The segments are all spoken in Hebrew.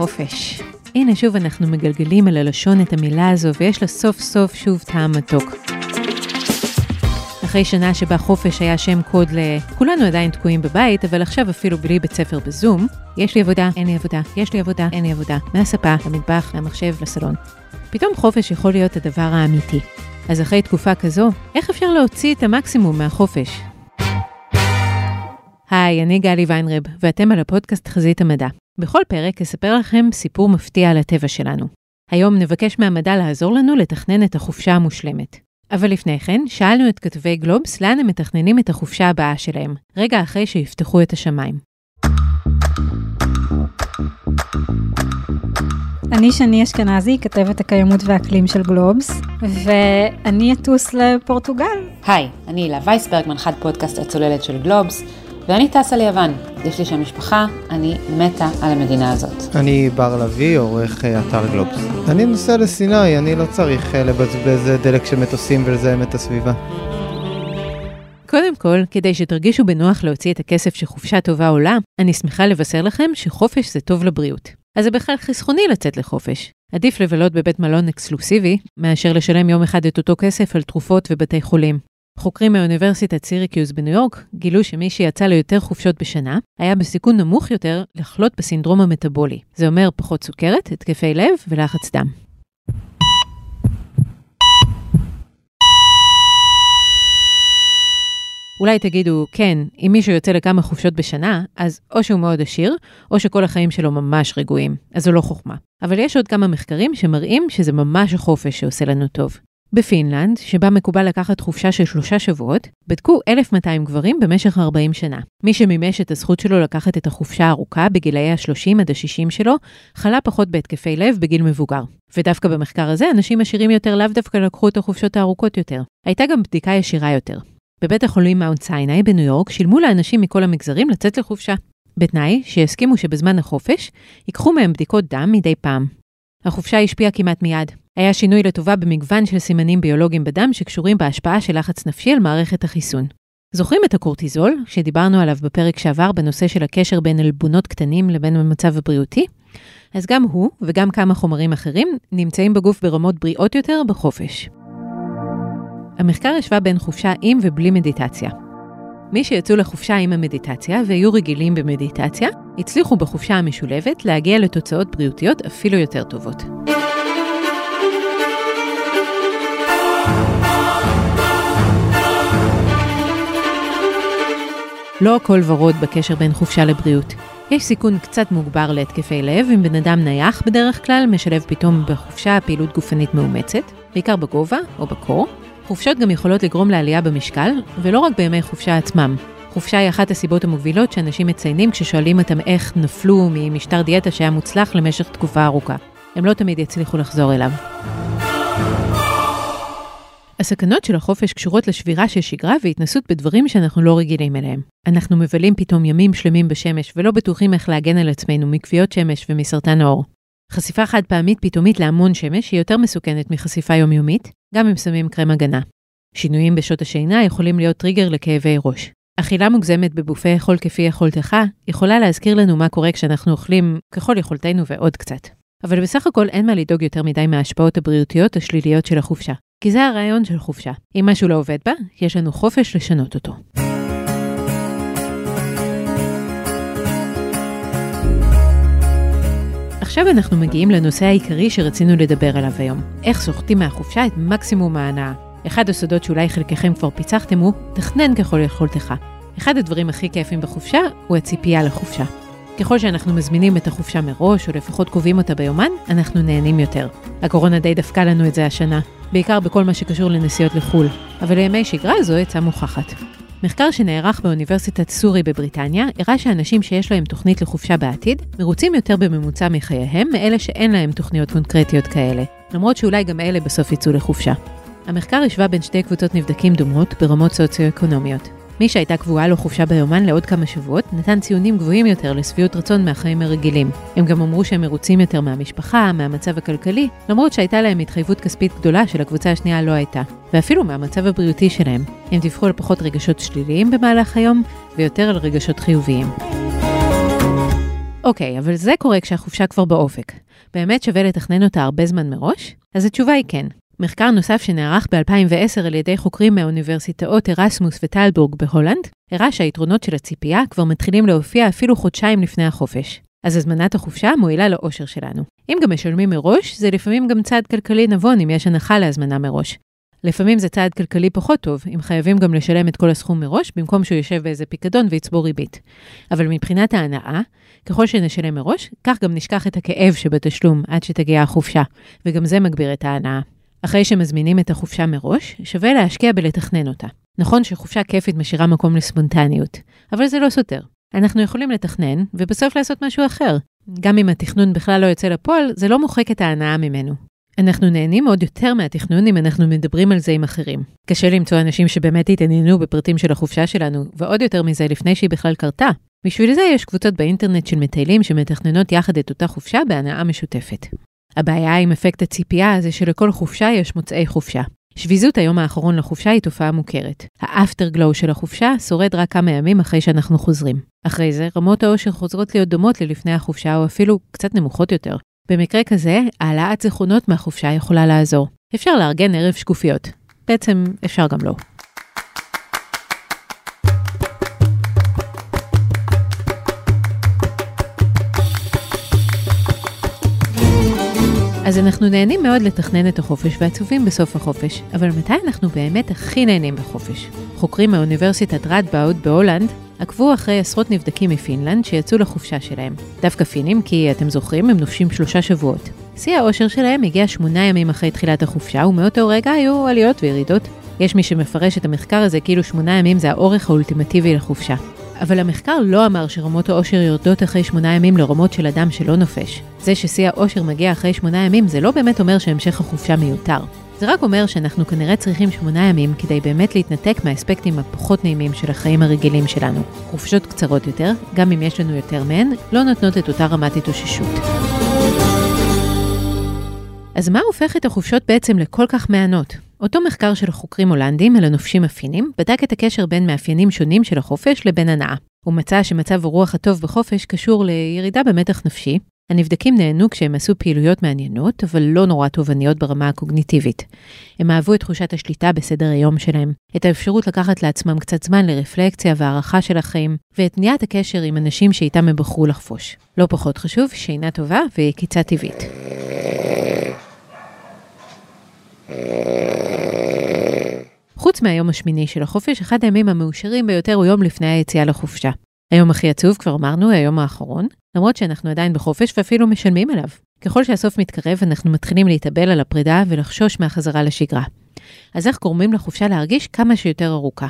חופש. הנה שוב אנחנו מגלגלים על הלשון את המילה הזו, ויש לה סוף סוף שוב טעם מתוק. אחרי שנה שבה חופש היה שם קוד ל... כולנו עדיין תקועים בבית, אבל עכשיו אפילו בלי בית ספר בזום, יש לי עבודה, אין לי עבודה, יש לי עבודה, אין לי עבודה, מהספה, למטבח, מהמחשב, לסלון. פתאום חופש יכול להיות הדבר האמיתי. אז אחרי תקופה כזו, איך אפשר להוציא את המקסימום מהחופש? היי, אני גלי ויינרב, ואתם על הפודקאסט חזית המדע. בכל פרק אספר לכם סיפור מפתיע על הטבע שלנו. היום נבקש מהמדע לעזור לנו לתכנן את החופשה המושלמת. אבל לפני כן, שאלנו את כתבי גלובס לאן הם מתכננים את החופשה הבאה שלהם, רגע אחרי שיפתחו את השמיים. אני שני אשכנזי, כתבת הקיימות והאקלים של גלובס, ואני אטוס לפורטוגל. היי, אני הילה וייסברג, מנחת פודקאסט הצוללת של גלובס, ואני טסה ליוון. יש לי שם משפחה, אני מתה על המדינה הזאת. אני בר לביא, עורך אה, אתר גלובס. אני נוסע לסיני, אני לא צריך אה, לבזבז אה, דלק של מטוסים ולזהם את הסביבה. קודם כל, כדי שתרגישו בנוח להוציא את הכסף שחופשה טובה עולה, אני שמחה לבשר לכם שחופש זה טוב לבריאות. אז זה בכלל חסכוני לצאת לחופש. עדיף לבלות בבית מלון אקסקלוסיבי, מאשר לשלם יום אחד את אותו כסף על תרופות ובתי חולים. חוקרים מאוניברסיטת סיריקיוס בניו יורק גילו שמי שיצא ליותר חופשות בשנה, היה בסיכון נמוך יותר לחלות בסינדרום המטבולי. זה אומר פחות סוכרת, התקפי לב ולחץ דם. אולי תגידו, כן, אם מישהו יוצא לכמה חופשות בשנה, אז או שהוא מאוד עשיר, או שכל החיים שלו ממש רגועים, אז זו לא חוכמה. אבל יש עוד כמה מחקרים שמראים שזה ממש החופש שעושה לנו טוב. בפינלנד, שבה מקובל לקחת חופשה של שלושה שבועות, בדקו 1,200 גברים במשך 40 שנה. מי שמימש את הזכות שלו לקחת את החופשה הארוכה בגילאי ה-30 עד ה-60 שלו, חלה פחות בהתקפי לב בגיל מבוגר. ודווקא במחקר הזה, אנשים עשירים יותר לאו דווקא לקחו את החופשות הארוכות יותר. הייתה גם בדיקה ישירה יותר. בבית החולים מאונט סיני בניו יורק שילמו לאנשים מכל המגזרים לצאת לחופשה. בתנאי שיסכימו שבזמן החופש ייקחו מהם בדיקות דם מדי פעם. החופשה השפיעה כמעט מיד. היה שינוי לטובה במגוון של סימנים ביולוגיים בדם שקשורים בהשפעה של לחץ נפשי על מערכת החיסון. זוכרים את הקורטיזול, שדיברנו עליו בפרק שעבר בנושא של הקשר בין עלבונות קטנים לבין המצב הבריאותי? אז גם הוא, וגם כמה חומרים אחרים, נמצאים בגוף ברמות בריאות יותר בחופש. המחקר השווה בין חופשה עם ובלי מדיטציה. מי שיצאו לחופשה עם המדיטציה והיו רגילים במדיטציה, הצליחו בחופשה המשולבת להגיע לתוצאות בריאותיות אפילו יותר טובות. לא הכל ורוד בקשר בין חופשה לבריאות. יש סיכון קצת מוגבר להתקפי לב אם בן אדם נייח בדרך כלל משלב פתאום בחופשה פעילות גופנית מאומצת, בעיקר בגובה או בקור. חופשות גם יכולות לגרום לעלייה במשקל, ולא רק בימי חופשה עצמם. חופשה היא אחת הסיבות המובילות שאנשים מציינים כששואלים אותם איך נפלו ממשטר דיאטה שהיה מוצלח למשך תקופה ארוכה. הם לא תמיד יצליחו לחזור אליו. הסכנות של החופש קשורות לשבירה של שגרה והתנסות בדברים שאנחנו לא רגילים אליהם. אנחנו מבלים פתאום ימים שלמים בשמש ולא בטוחים איך להגן על עצמנו מכוויות שמש ומסרטן העור. חשיפה חד פעמית פתאומית להמון שמש היא יותר מסוכנת מחשיפה יומיומית, גם אם שמים קרם הגנה. שינויים בשעות השינה יכולים להיות טריגר לכאבי ראש. אכילה מוגזמת בבופה אכול כפי יכולתך יכולה להזכיר לנו מה קורה כשאנחנו אוכלים ככל יכולתנו ועוד קצת. אבל בסך הכל אין מה לדאוג יותר מדי מההשפעות הבריאותיות השליליות של החופשה. כי זה הרעיון של חופשה. אם משהו לא עובד בה, יש לנו חופש לשנות אותו. עכשיו אנחנו מגיעים לנושא העיקרי שרצינו לדבר עליו היום. איך סוחטים מהחופשה את מקסימום ההנאה. אחד הסודות שאולי חלקכם כבר פיצחתם הוא, תכנן ככל יכולתך. אחד הדברים הכי כיפים בחופשה הוא הציפייה לחופשה. ככל שאנחנו מזמינים את החופשה מראש, או לפחות קובעים אותה ביומן, אנחנו נהנים יותר. הקורונה די דפקה לנו את זה השנה, בעיקר בכל מה שקשור לנסיעות לחו"ל, אבל לימי שגרה זו עצה מוכחת. מחקר שנערך באוניברסיטת סורי בבריטניה הראה שאנשים שיש להם תוכנית לחופשה בעתיד, מרוצים יותר בממוצע מחייהם מאלה שאין להם תוכניות קונקרטיות כאלה, למרות שאולי גם אלה בסוף יצאו לחופשה. המחקר השווה בין שתי קבוצות נבדקים דומות ברמות סוציו-אקונומיות. מי שהייתה קבועה לו חופשה ביומן לעוד כמה שבועות, נתן ציונים גבוהים יותר לשביעות רצון מהחיים הרגילים. הם גם אמרו שהם מרוצים יותר מהמשפחה, מהמצב הכלכלי, למרות שהייתה להם התחייבות כספית גדולה שלקבוצה השנייה לא הייתה. ואפילו מהמצב הבריאותי שלהם. הם דיווחו על פחות רגשות שליליים במהלך היום, ויותר על רגשות חיוביים. אוקיי, אבל זה קורה כשהחופשה כבר באופק. באמת שווה לתכנן אותה הרבה זמן מראש? אז התשובה היא כן. מחקר נוסף שנערך ב-2010 על ידי חוקרים מהאוניברסיטאות ארסמוס וטלבורג בהולנד, הראה שהיתרונות של הציפייה כבר מתחילים להופיע אפילו חודשיים לפני החופש. אז הזמנת החופשה מועילה לאושר שלנו. אם גם משלמים מראש, זה לפעמים גם צעד כלכלי נבון אם יש הנחה להזמנה מראש. לפעמים זה צעד כלכלי פחות טוב, אם חייבים גם לשלם את כל הסכום מראש, במקום שהוא יושב באיזה פיקדון ויצבור ריבית. אבל מבחינת ההנאה, ככל שנשלם מראש, כך גם נשכח את הכאב שבתשלום עד שתגיע החופשה, וגם זה מגביר את ההנאה. אחרי שמזמינים את החופשה מראש, שווה להשקיע בלתכנן אותה. נכון שחופשה כיפית משאירה מקום לספונטניות, אבל זה לא סותר. אנחנו יכולים לתכנן, ובסוף לעשות משהו אחר. גם אם התכנון בכלל לא יוצא לפועל, זה לא מוחק את ההנאה ממנו. אנחנו נהנים עוד יותר מהתכנון אם אנחנו מדברים על זה עם אחרים. קשה למצוא אנשים שבאמת התעניינו בפרטים של החופשה שלנו, ועוד יותר מזה לפני שהיא בכלל קרתה. בשביל זה יש קבוצות באינטרנט של מטיילים שמתכננות יחד את אותה חופשה בהנאה משותפת. הבעיה עם אפקט הציפייה זה שלכל חופשה יש מוצאי חופשה. שביזות היום האחרון לחופשה היא תופעה מוכרת. האפטר גלואו של החופשה שורד רק כמה ימים אחרי שאנחנו חוזרים. אחרי זה, רמות האושר חוזרות להיות דומות ללפני החופשה או אפילו קצת נמוכות יותר. במקרה כזה, העלאת זיכרונות מהחופשה יכולה לעזור. אפשר לארגן ערב שקופיות. בעצם, אפשר גם לא. אז אנחנו נהנים מאוד לתכנן את החופש ועצובים בסוף החופש, אבל מתי אנחנו באמת הכי נהנים בחופש? חוקרים מאוניברסיטת רדבאוד בהולנד עקבו אחרי עשרות נבדקים מפינלנד שיצאו לחופשה שלהם. דווקא פינים כי, אתם זוכרים, הם נופשים שלושה שבועות. שיא האושר שלהם הגיע שמונה ימים אחרי תחילת החופשה, ומאותו רגע היו עליות וירידות. יש מי שמפרש את המחקר הזה כאילו שמונה ימים זה האורך האולטימטיבי לחופשה. אבל המחקר לא אמר שרמות העושר יורדות אחרי שמונה ימים לרמות של אדם שלא נופש. זה ששיא העושר מגיע אחרי שמונה ימים זה לא באמת אומר שהמשך החופשה מיותר. זה רק אומר שאנחנו כנראה צריכים שמונה ימים כדי באמת להתנתק מהאספקטים הפחות נעימים של החיים הרגילים שלנו. חופשות קצרות יותר, גם אם יש לנו יותר מהן, לא נותנות את אותה רמת התאוששות. אז מה הופך את החופשות בעצם לכל כך מהנות? אותו מחקר של חוקרים הולנדים על הנופשים הפינים בדק את הקשר בין מאפיינים שונים של החופש לבין הנאה. הוא מצא שמצב הרוח הטוב בחופש קשור לירידה במתח נפשי. הנבדקים נהנו כשהם עשו פעילויות מעניינות, אבל לא נורא תובעניות ברמה הקוגניטיבית. הם אהבו את תחושת השליטה בסדר היום שלהם, את האפשרות לקחת לעצמם קצת זמן לרפלקציה והערכה של החיים, ואת בניית הקשר עם אנשים שאיתם הם בחרו לחפוש. לא פחות חשוב, שינה טובה ויקיצה טבעית. חוץ מהיום השמיני של החופש, אחד הימים המאושרים ביותר הוא יום לפני היציאה לחופשה. היום הכי עצוב, כבר אמרנו, היום האחרון, למרות שאנחנו עדיין בחופש ואפילו משלמים עליו. ככל שהסוף מתקרב, אנחנו מתחילים להתאבל על הפרידה ולחשוש מהחזרה לשגרה. אז איך גורמים לחופשה להרגיש כמה שיותר ארוכה?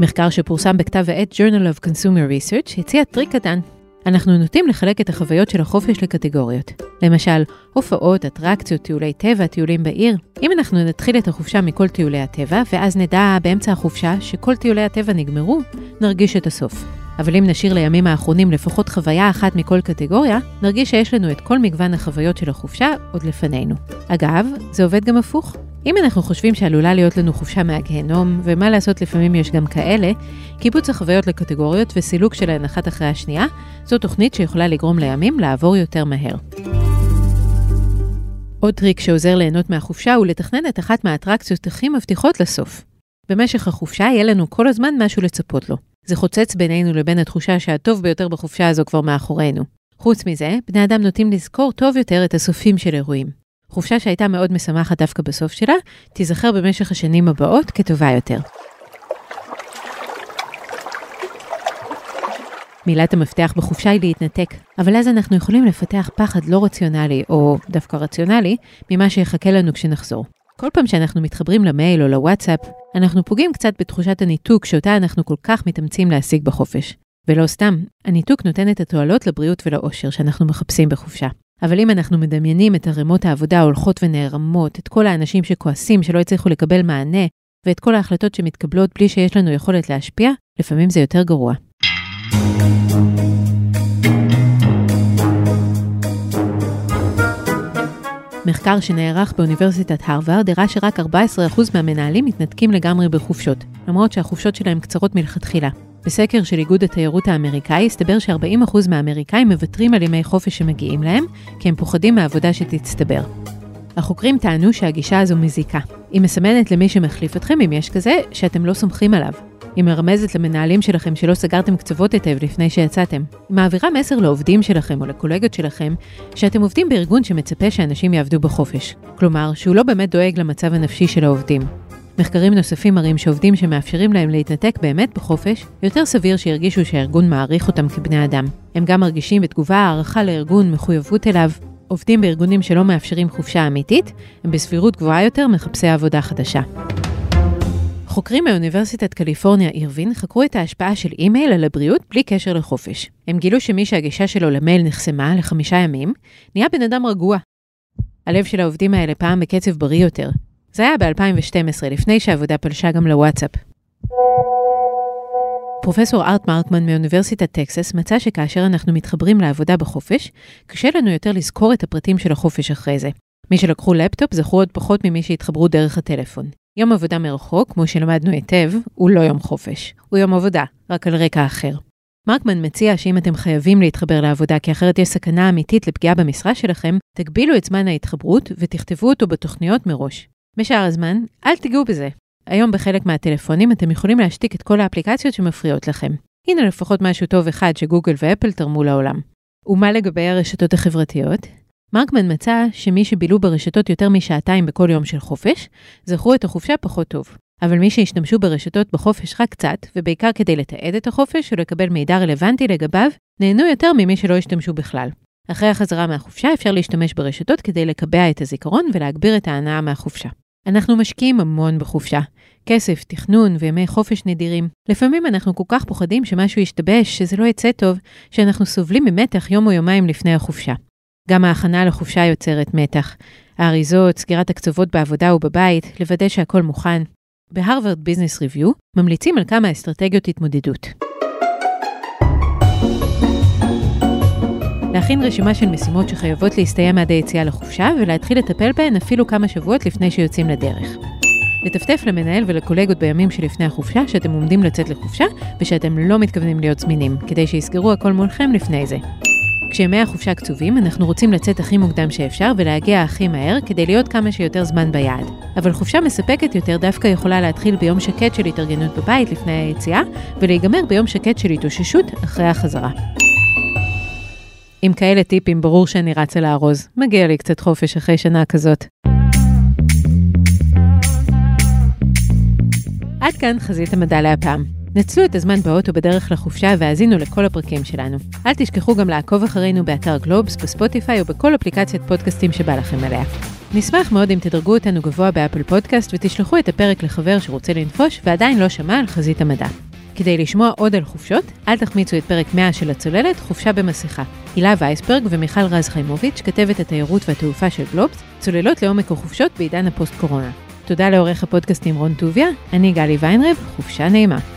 מחקר שפורסם בכתב העת Journal of Consumer Research הציע טריק קטן אנחנו נוטים לחלק את החוויות של החופש לקטגוריות. למשל, הופעות, אטרקציות, טיולי טבע, טיולים בעיר. אם אנחנו נתחיל את החופשה מכל טיולי הטבע, ואז נדע באמצע החופשה שכל טיולי הטבע נגמרו, נרגיש את הסוף. אבל אם נשאיר לימים האחרונים לפחות חוויה אחת מכל קטגוריה, נרגיש שיש לנו את כל מגוון החוויות של החופשה עוד לפנינו. אגב, זה עובד גם הפוך. אם אנחנו חושבים שעלולה להיות לנו חופשה מהגיהנום, ומה לעשות לפעמים יש גם כאלה, קיבוץ החוויות לקטגוריות וסילוק שלהן אחת אחרי השנייה, זו תוכנית שיכולה לגרום לימים לעבור יותר מהר. עוד טריק שעוזר ליהנות מהחופשה הוא לתכנן את אחת מהאטרקציות הכי מבטיחות לסוף. במשך החופשה יהיה לנו כל הזמן משהו לצפות לו. זה חוצץ בינינו לבין התחושה שהטוב ביותר בחופשה הזו כבר מאחורינו. חוץ מזה, בני אדם נוטים לזכור טוב יותר את הסופים של אירועים. חופשה שהייתה מאוד משמחת דווקא בסוף שלה, תיזכר במשך השנים הבאות כטובה יותר. מילת המפתח בחופשה היא להתנתק, אבל אז אנחנו יכולים לפתח פחד לא רציונלי, או דווקא רציונלי, ממה שיחכה לנו כשנחזור. כל פעם שאנחנו מתחברים למייל או לוואטסאפ, אנחנו פוגעים קצת בתחושת הניתוק שאותה אנחנו כל כך מתאמצים להשיג בחופש. ולא סתם, הניתוק נותן את התועלות לבריאות ולאושר שאנחנו מחפשים בחופשה. אבל אם אנחנו מדמיינים את ערימות העבודה ההולכות ונערמות, את כל האנשים שכועסים שלא הצליחו לקבל מענה, ואת כל ההחלטות שמתקבלות בלי שיש לנו יכולת להשפיע, לפעמים זה יותר גרוע. מחקר שנערך באוניברסיטת הרווארד הראה שרק 14% מהמנהלים מתנתקים לגמרי בחופשות, למרות שהחופשות שלהם קצרות מלכתחילה. בסקר של איגוד התיירות האמריקאי הסתבר ש-40% מהאמריקאים מוותרים על ימי חופש שמגיעים להם, כי הם פוחדים מהעבודה שתצטבר. החוקרים טענו שהגישה הזו מזיקה. היא מסמנת למי שמחליף אתכם, אם יש כזה, שאתם לא סומכים עליו. היא מרמזת למנהלים שלכם שלא סגרתם קצוות היטב לפני שיצאתם. היא מעבירה מסר לעובדים שלכם או לקולגות שלכם שאתם עובדים בארגון שמצפה שאנשים יעבדו בחופש. כלומר, שהוא לא באמת דואג למצב הנפשי של העובדים. מחקרים נוספים מראים שעובדים שמאפשרים להם להתנתק באמת בחופש, יותר סביר שירגישו שהארגון מעריך אותם כבני אדם. הם גם מרגישים בתגובה הערכה לארגון, מחויבות אליו. עובדים בארגונים שלא מאפשרים חופשה אמיתית, הם בסבירות גבוהה יותר מחפשי עבודה חדשה. חוקרים מאוניברסיטת קליפורניה אירווין חקרו את ההשפעה של אימייל על הבריאות בלי קשר לחופש. הם גילו שמי שהגישה שלו למייל נחסמה לחמישה ימים, נהיה בן אדם רגוע. הלב של העובדים האלה פעם בקצב בריא יותר. זה היה ב-2012, לפני שהעבודה פלשה גם לוואטסאפ. פרופסור ארט מרקמן מאוניברסיטת טקסס מצא שכאשר אנחנו מתחברים לעבודה בחופש, קשה לנו יותר לזכור את הפרטים של החופש אחרי זה. מי שלקחו לפטופ זכרו עוד פחות ממי שהתחברו דרך הטלפון. יום עבודה מרחוק, כמו שלמדנו היטב, הוא לא יום חופש. הוא יום עבודה, רק על רקע אחר. מרקמן מציע שאם אתם חייבים להתחבר לעבודה כי אחרת יש סכנה אמיתית לפגיעה במשרה שלכם, תגבילו את זמן ההתחברות ותכתבו אותו בתוכניות מראש. בשאר הזמן, אל תיגעו בזה. היום בחלק מהטלפונים אתם יכולים להשתיק את כל האפליקציות שמפריעות לכם. הנה לפחות משהו טוב אחד שגוגל ואפל תרמו לעולם. ומה לגבי הרשתות החברתיות? מרקמן מצא שמי שבילו ברשתות יותר משעתיים בכל יום של חופש, זכרו את החופשה פחות טוב. אבל מי שהשתמשו ברשתות בחופש רק קצת, ובעיקר כדי לתעד את החופש ולקבל מידע רלוונטי לגביו, נהנו יותר ממי שלא השתמשו בכלל. אחרי החזרה מהחופשה אפשר להשתמש ברשתות כדי לקבע את הזיכרון ולהגביר את ההנאה מהחופשה. אנחנו משקיעים המון בחופשה. כסף, תכנון וימי חופש נדירים. לפעמים אנחנו כל כך פוחדים שמשהו ישתבש, שזה לא יצא טוב, שאנחנו סובלים ממתח יום או יומיים לפני החופשה. גם ההכנה לחופשה יוצרת מתח. האריזות, סגירת הקצוות בעבודה ובבית, לוודא שהכל מוכן. בהרווארד ביזנס ריוויו ממליצים על כמה אסטרטגיות התמודדות. להכין רשימה של משימות שחייבות להסתיים עד היציאה לחופשה ולהתחיל לטפל בהן אפילו כמה שבועות לפני שיוצאים לדרך. לטפטף למנהל ולקולגות בימים שלפני החופשה שאתם עומדים לצאת לחופשה ושאתם לא מתכוונים להיות זמינים, כדי שיסגרו הכל מולכם לפני זה. כשימי החופשה קצובים, אנחנו רוצים לצאת הכי מוקדם שאפשר ולהגיע הכי מהר כדי להיות כמה שיותר זמן ביעד. אבל חופשה מספקת יותר דווקא יכולה להתחיל ביום שקט של התארגנות בבית לפני היציאה, ולהיגמר ביום שקט של התאוששות אחרי החזרה. עם כאלה טיפים ברור שאני רצה לארוז, מגיע לי קצת חופש אחרי שנה כזאת. עד כאן חזית המדע להפעם. נצלו את הזמן באוטו בדרך לחופשה והאזינו לכל הפרקים שלנו. אל תשכחו גם לעקוב אחרינו באתר גלובס, בספוטיפיי ובכל אפליקציית פודקאסטים שבא לכם עליה. נשמח מאוד אם תדרגו אותנו גבוה באפל פודקאסט ותשלחו את הפרק לחבר שרוצה לנפוש ועדיין לא שמע על חזית המדע. כדי לשמוע עוד על חופשות, אל תחמיצו את פרק 100 של הצוללת, חופשה במסכה. הילה וייסברג ומיכל רז חיימוביץ', כתבת התיירות והתעופה של גלובס, צוללות לעומק החופשות בעידן הפוסט-קורונה. תודה לעורך הפודקאסטים רון טוביה, אני גלי ויינרב, חופשה נעימה.